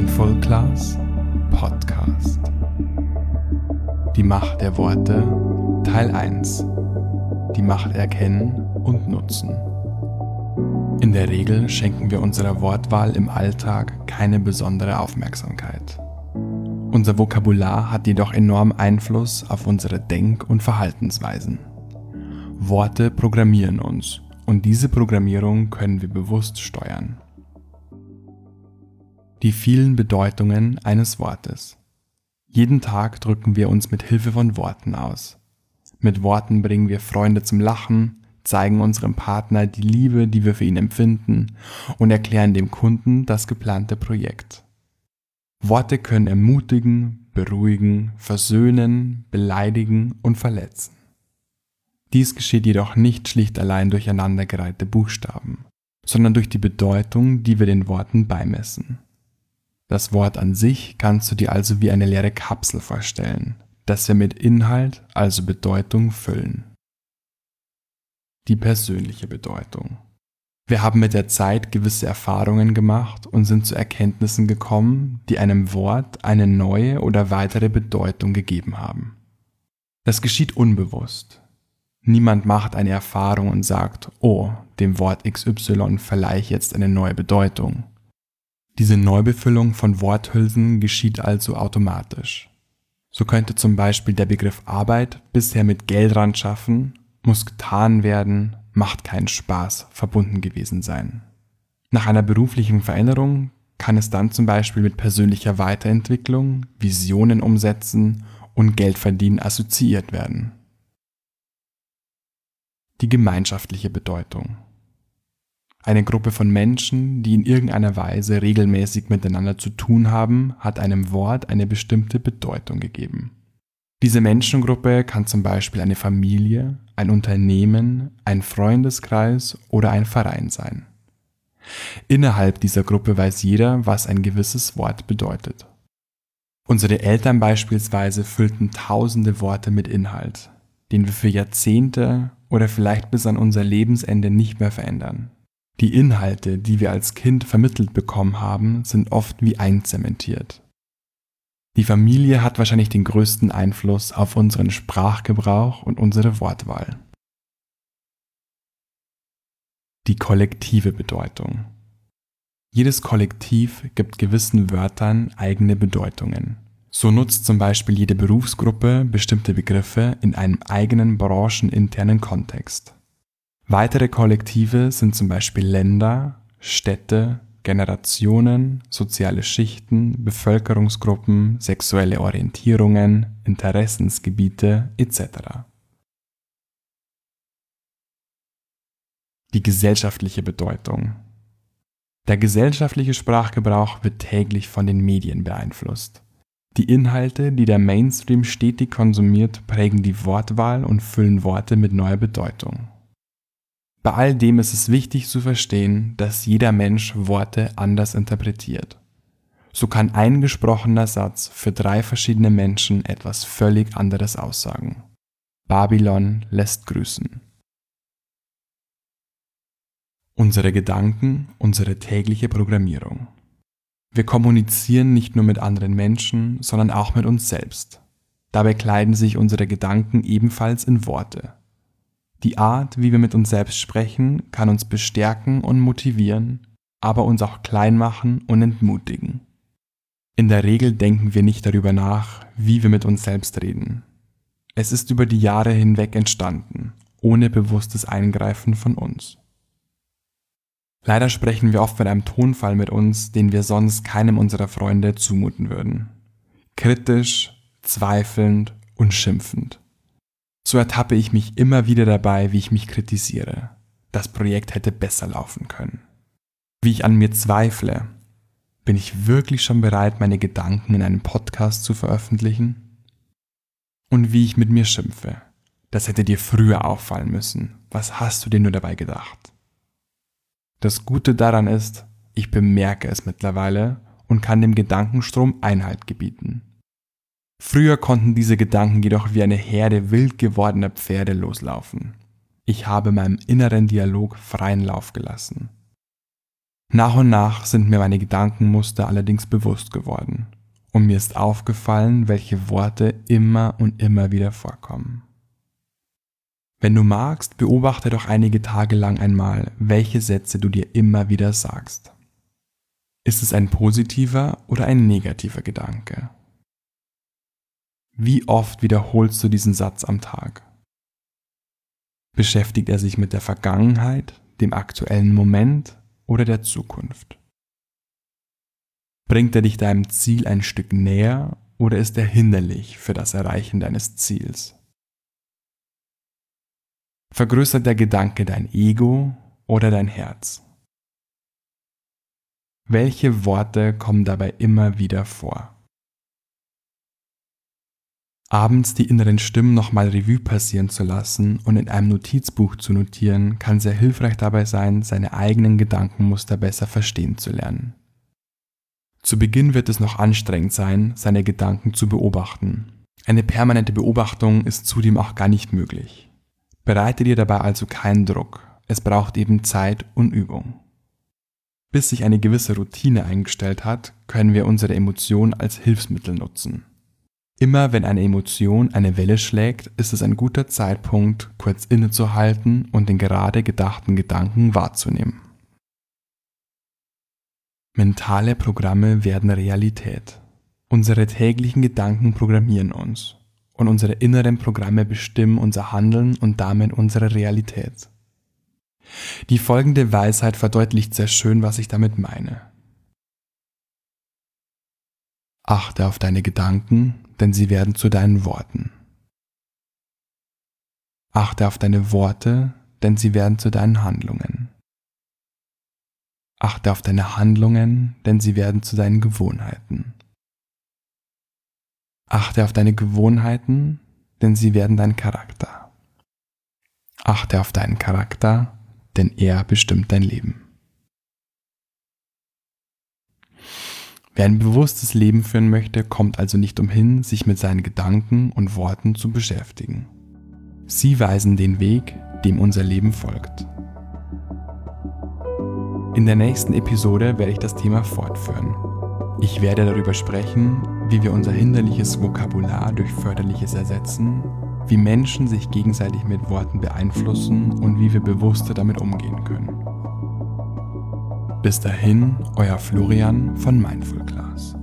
Mindful Class Podcast. Die Macht der Worte Teil 1. Die Macht erkennen und nutzen. In der Regel schenken wir unserer Wortwahl im Alltag keine besondere Aufmerksamkeit. Unser Vokabular hat jedoch enorm Einfluss auf unsere Denk- und Verhaltensweisen. Worte programmieren uns und diese Programmierung können wir bewusst steuern. Die vielen Bedeutungen eines Wortes. Jeden Tag drücken wir uns mit Hilfe von Worten aus. Mit Worten bringen wir Freunde zum Lachen, zeigen unserem Partner die Liebe, die wir für ihn empfinden und erklären dem Kunden das geplante Projekt. Worte können ermutigen, beruhigen, versöhnen, beleidigen und verletzen. Dies geschieht jedoch nicht schlicht allein durch aneinandergereihte Buchstaben, sondern durch die Bedeutung, die wir den Worten beimessen. Das Wort an sich kannst du dir also wie eine leere Kapsel vorstellen, das wir mit Inhalt, also Bedeutung, füllen. Die persönliche Bedeutung. Wir haben mit der Zeit gewisse Erfahrungen gemacht und sind zu Erkenntnissen gekommen, die einem Wort eine neue oder weitere Bedeutung gegeben haben. Das geschieht unbewusst. Niemand macht eine Erfahrung und sagt, oh, dem Wort XY verleihe ich jetzt eine neue Bedeutung. Diese Neubefüllung von Worthülsen geschieht also automatisch. So könnte zum Beispiel der Begriff Arbeit bisher mit Geld schaffen, muss getan werden, macht keinen Spaß verbunden gewesen sein. Nach einer beruflichen Veränderung kann es dann zum Beispiel mit persönlicher Weiterentwicklung, Visionen umsetzen und Geldverdienen assoziiert werden. Die gemeinschaftliche Bedeutung. Eine Gruppe von Menschen, die in irgendeiner Weise regelmäßig miteinander zu tun haben, hat einem Wort eine bestimmte Bedeutung gegeben. Diese Menschengruppe kann zum Beispiel eine Familie, ein Unternehmen, ein Freundeskreis oder ein Verein sein. Innerhalb dieser Gruppe weiß jeder, was ein gewisses Wort bedeutet. Unsere Eltern beispielsweise füllten tausende Worte mit Inhalt, den wir für Jahrzehnte oder vielleicht bis an unser Lebensende nicht mehr verändern. Die Inhalte, die wir als Kind vermittelt bekommen haben, sind oft wie einzementiert. Die Familie hat wahrscheinlich den größten Einfluss auf unseren Sprachgebrauch und unsere Wortwahl. Die kollektive Bedeutung. Jedes Kollektiv gibt gewissen Wörtern eigene Bedeutungen. So nutzt zum Beispiel jede Berufsgruppe bestimmte Begriffe in einem eigenen brancheninternen Kontext. Weitere Kollektive sind zum Beispiel Länder, Städte, Generationen, soziale Schichten, Bevölkerungsgruppen, sexuelle Orientierungen, Interessensgebiete etc. Die gesellschaftliche Bedeutung. Der gesellschaftliche Sprachgebrauch wird täglich von den Medien beeinflusst. Die Inhalte, die der Mainstream stetig konsumiert, prägen die Wortwahl und füllen Worte mit neuer Bedeutung. Bei all dem ist es wichtig zu verstehen, dass jeder Mensch Worte anders interpretiert. So kann ein gesprochener Satz für drei verschiedene Menschen etwas völlig anderes aussagen. Babylon lässt grüßen. Unsere Gedanken, unsere tägliche Programmierung. Wir kommunizieren nicht nur mit anderen Menschen, sondern auch mit uns selbst. Dabei kleiden sich unsere Gedanken ebenfalls in Worte. Die Art, wie wir mit uns selbst sprechen, kann uns bestärken und motivieren, aber uns auch klein machen und entmutigen. In der Regel denken wir nicht darüber nach, wie wir mit uns selbst reden. Es ist über die Jahre hinweg entstanden, ohne bewusstes Eingreifen von uns. Leider sprechen wir oft mit einem Tonfall mit uns, den wir sonst keinem unserer Freunde zumuten würden. Kritisch, zweifelnd und schimpfend. So ertappe ich mich immer wieder dabei, wie ich mich kritisiere. Das Projekt hätte besser laufen können. Wie ich an mir zweifle. Bin ich wirklich schon bereit, meine Gedanken in einem Podcast zu veröffentlichen? Und wie ich mit mir schimpfe. Das hätte dir früher auffallen müssen. Was hast du dir nur dabei gedacht? Das Gute daran ist, ich bemerke es mittlerweile und kann dem Gedankenstrom Einhalt gebieten. Früher konnten diese Gedanken jedoch wie eine Herde wild gewordener Pferde loslaufen. Ich habe meinem inneren Dialog freien Lauf gelassen. Nach und nach sind mir meine Gedankenmuster allerdings bewusst geworden und mir ist aufgefallen, welche Worte immer und immer wieder vorkommen. Wenn du magst, beobachte doch einige Tage lang einmal, welche Sätze du dir immer wieder sagst. Ist es ein positiver oder ein negativer Gedanke? Wie oft wiederholst du diesen Satz am Tag? Beschäftigt er sich mit der Vergangenheit, dem aktuellen Moment oder der Zukunft? Bringt er dich deinem Ziel ein Stück näher oder ist er hinderlich für das Erreichen deines Ziels? Vergrößert der Gedanke dein Ego oder dein Herz? Welche Worte kommen dabei immer wieder vor? Abends die inneren Stimmen nochmal Revue passieren zu lassen und in einem Notizbuch zu notieren, kann sehr hilfreich dabei sein, seine eigenen Gedankenmuster besser verstehen zu lernen. Zu Beginn wird es noch anstrengend sein, seine Gedanken zu beobachten. Eine permanente Beobachtung ist zudem auch gar nicht möglich. Bereite dir dabei also keinen Druck, es braucht eben Zeit und Übung. Bis sich eine gewisse Routine eingestellt hat, können wir unsere Emotionen als Hilfsmittel nutzen. Immer wenn eine Emotion eine Welle schlägt, ist es ein guter Zeitpunkt, kurz innezuhalten und den gerade gedachten Gedanken wahrzunehmen. Mentale Programme werden Realität. Unsere täglichen Gedanken programmieren uns und unsere inneren Programme bestimmen unser Handeln und damit unsere Realität. Die folgende Weisheit verdeutlicht sehr schön, was ich damit meine. Achte auf deine Gedanken, denn sie werden zu deinen Worten. Achte auf deine Worte, denn sie werden zu deinen Handlungen. Achte auf deine Handlungen, denn sie werden zu deinen Gewohnheiten. Achte auf deine Gewohnheiten, denn sie werden dein Charakter. Achte auf deinen Charakter, denn er bestimmt dein Leben. Wer ein bewusstes Leben führen möchte, kommt also nicht umhin, sich mit seinen Gedanken und Worten zu beschäftigen. Sie weisen den Weg, dem unser Leben folgt. In der nächsten Episode werde ich das Thema fortführen. Ich werde darüber sprechen, wie wir unser hinderliches Vokabular durch förderliches ersetzen, wie Menschen sich gegenseitig mit Worten beeinflussen und wie wir bewusster damit umgehen können. Bis dahin, euer Florian von Mindful Class.